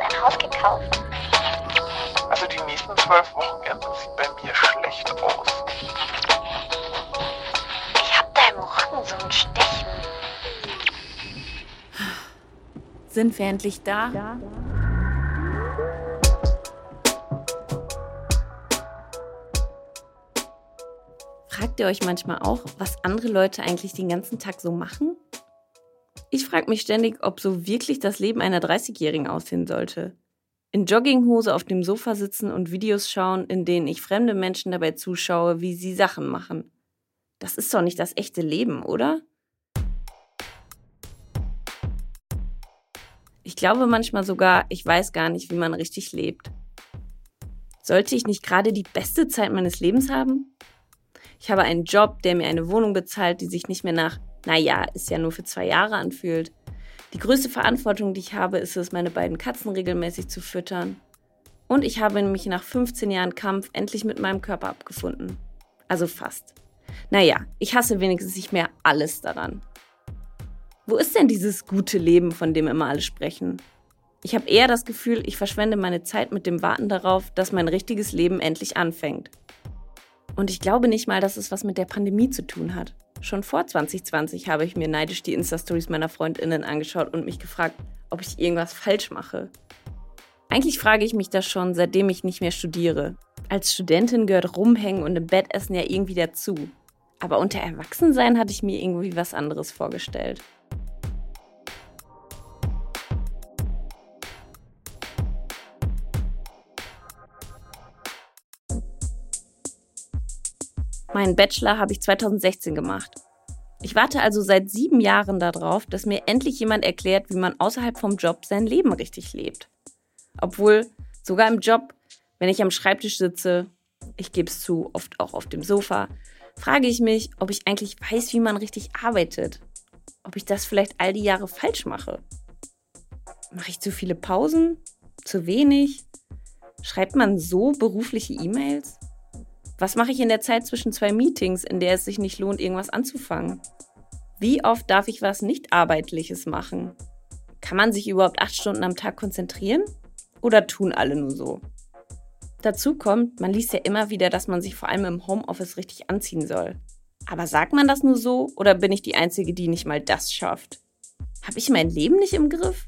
ein Haus gekauft. Also die nächsten zwölf Wochenenden sieht bei mir schlecht aus. Ich hab da im Rücken so ein Stechen. Sind wir endlich da? Fragt ihr euch manchmal auch, was andere Leute eigentlich den ganzen Tag so machen? Ich frage mich ständig, ob so wirklich das Leben einer 30-Jährigen aussehen sollte. In Jogginghose auf dem Sofa sitzen und Videos schauen, in denen ich fremde Menschen dabei zuschaue, wie sie Sachen machen. Das ist doch nicht das echte Leben, oder? Ich glaube manchmal sogar, ich weiß gar nicht, wie man richtig lebt. Sollte ich nicht gerade die beste Zeit meines Lebens haben? Ich habe einen Job, der mir eine Wohnung bezahlt, die sich nicht mehr nach, naja, ist ja nur für zwei Jahre anfühlt. Die größte Verantwortung, die ich habe, ist es, meine beiden Katzen regelmäßig zu füttern. Und ich habe mich nach 15 Jahren Kampf endlich mit meinem Körper abgefunden. Also fast. Naja, ich hasse wenigstens nicht mehr alles daran. Wo ist denn dieses gute Leben, von dem immer alle sprechen? Ich habe eher das Gefühl, ich verschwende meine Zeit mit dem Warten darauf, dass mein richtiges Leben endlich anfängt. Und ich glaube nicht mal, dass es was mit der Pandemie zu tun hat. Schon vor 2020 habe ich mir neidisch die Insta-Stories meiner Freundinnen angeschaut und mich gefragt, ob ich irgendwas falsch mache. Eigentlich frage ich mich das schon, seitdem ich nicht mehr studiere. Als Studentin gehört Rumhängen und im Bett essen ja irgendwie dazu. Aber unter Erwachsensein hatte ich mir irgendwie was anderes vorgestellt. Meinen Bachelor habe ich 2016 gemacht. Ich warte also seit sieben Jahren darauf, dass mir endlich jemand erklärt, wie man außerhalb vom Job sein Leben richtig lebt. Obwohl, sogar im Job, wenn ich am Schreibtisch sitze, ich gebe es zu, oft auch auf dem Sofa, frage ich mich, ob ich eigentlich weiß, wie man richtig arbeitet. Ob ich das vielleicht all die Jahre falsch mache. Mache ich zu viele Pausen? Zu wenig? Schreibt man so berufliche E-Mails? Was mache ich in der Zeit zwischen zwei Meetings, in der es sich nicht lohnt, irgendwas anzufangen? Wie oft darf ich was nicht arbeitliches machen? Kann man sich überhaupt acht Stunden am Tag konzentrieren? Oder tun alle nur so? Dazu kommt, man liest ja immer wieder, dass man sich vor allem im Homeoffice richtig anziehen soll. Aber sagt man das nur so oder bin ich die Einzige, die nicht mal das schafft? Habe ich mein Leben nicht im Griff?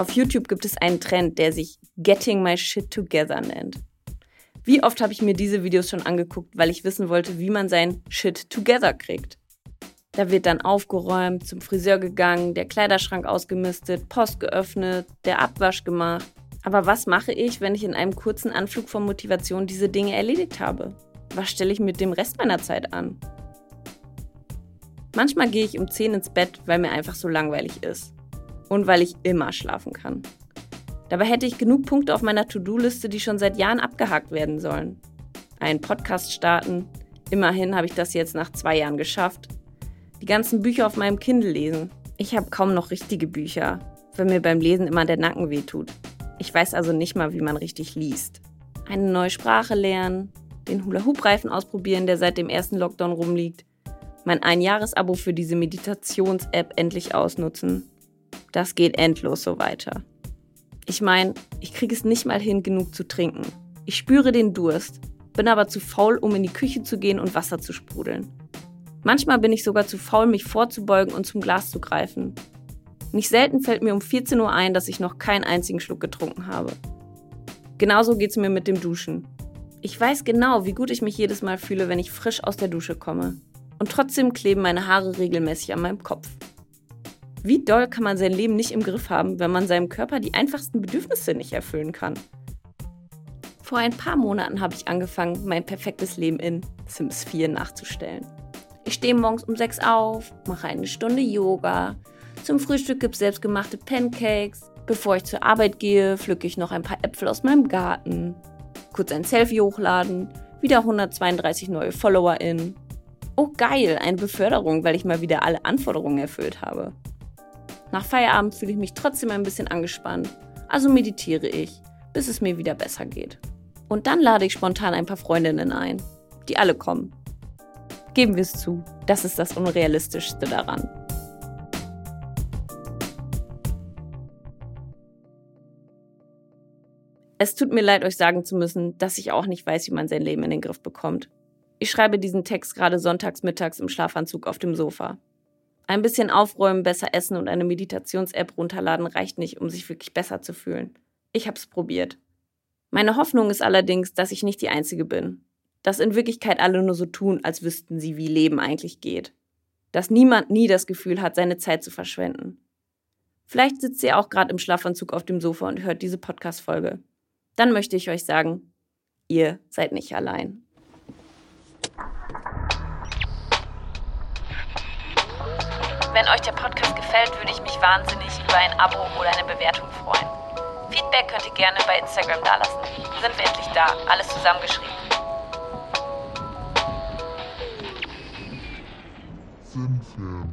Auf YouTube gibt es einen Trend, der sich Getting My Shit Together nennt. Wie oft habe ich mir diese Videos schon angeguckt, weil ich wissen wollte, wie man sein Shit Together kriegt. Da wird dann aufgeräumt, zum Friseur gegangen, der Kleiderschrank ausgemistet, Post geöffnet, der Abwasch gemacht. Aber was mache ich, wenn ich in einem kurzen Anflug von Motivation diese Dinge erledigt habe? Was stelle ich mit dem Rest meiner Zeit an? Manchmal gehe ich um 10 ins Bett, weil mir einfach so langweilig ist und weil ich immer schlafen kann. Dabei hätte ich genug Punkte auf meiner To-Do-Liste, die schon seit Jahren abgehakt werden sollen. Einen Podcast starten, immerhin habe ich das jetzt nach zwei Jahren geschafft. Die ganzen Bücher auf meinem Kindle lesen. Ich habe kaum noch richtige Bücher, weil mir beim Lesen immer der Nacken wehtut. Ich weiß also nicht mal, wie man richtig liest. Eine neue Sprache lernen, den Hula-Hoop-Reifen ausprobieren, der seit dem ersten Lockdown rumliegt, mein Einjahresabo für diese Meditations-App endlich ausnutzen das geht endlos so weiter. Ich meine, ich kriege es nicht mal hin, genug zu trinken. Ich spüre den Durst, bin aber zu faul, um in die Küche zu gehen und Wasser zu sprudeln. Manchmal bin ich sogar zu faul, mich vorzubeugen und zum Glas zu greifen. Nicht selten fällt mir um 14 Uhr ein, dass ich noch keinen einzigen Schluck getrunken habe. Genauso geht es mir mit dem Duschen. Ich weiß genau, wie gut ich mich jedes Mal fühle, wenn ich frisch aus der Dusche komme. Und trotzdem kleben meine Haare regelmäßig an meinem Kopf. Wie doll kann man sein Leben nicht im Griff haben, wenn man seinem Körper die einfachsten Bedürfnisse nicht erfüllen kann? Vor ein paar Monaten habe ich angefangen, mein perfektes Leben in Sims 4 nachzustellen. Ich stehe morgens um 6 auf, mache eine Stunde Yoga. Zum Frühstück gibt es selbstgemachte Pancakes. Bevor ich zur Arbeit gehe, pflücke ich noch ein paar Äpfel aus meinem Garten. Kurz ein Selfie hochladen, wieder 132 neue FollowerInnen. Oh geil, eine Beförderung, weil ich mal wieder alle Anforderungen erfüllt habe. Nach Feierabend fühle ich mich trotzdem ein bisschen angespannt, also meditiere ich, bis es mir wieder besser geht. Und dann lade ich spontan ein paar Freundinnen ein, die alle kommen. Geben wir es zu, das ist das Unrealistischste daran. Es tut mir leid, euch sagen zu müssen, dass ich auch nicht weiß, wie man sein Leben in den Griff bekommt. Ich schreibe diesen Text gerade sonntags mittags im Schlafanzug auf dem Sofa. Ein bisschen aufräumen, besser essen und eine Meditations-App runterladen reicht nicht, um sich wirklich besser zu fühlen. Ich hab's probiert. Meine Hoffnung ist allerdings, dass ich nicht die Einzige bin. Dass in Wirklichkeit alle nur so tun, als wüssten sie, wie Leben eigentlich geht. Dass niemand nie das Gefühl hat, seine Zeit zu verschwenden. Vielleicht sitzt ihr auch gerade im Schlafanzug auf dem Sofa und hört diese Podcast-Folge dann möchte ich euch sagen, ihr seid nicht allein. Wenn euch der Podcast gefällt, würde ich mich wahnsinnig über ein Abo oder eine Bewertung freuen. Feedback könnt ihr gerne bei Instagram dalassen. Sind wir endlich da, alles zusammengeschrieben. Sind wir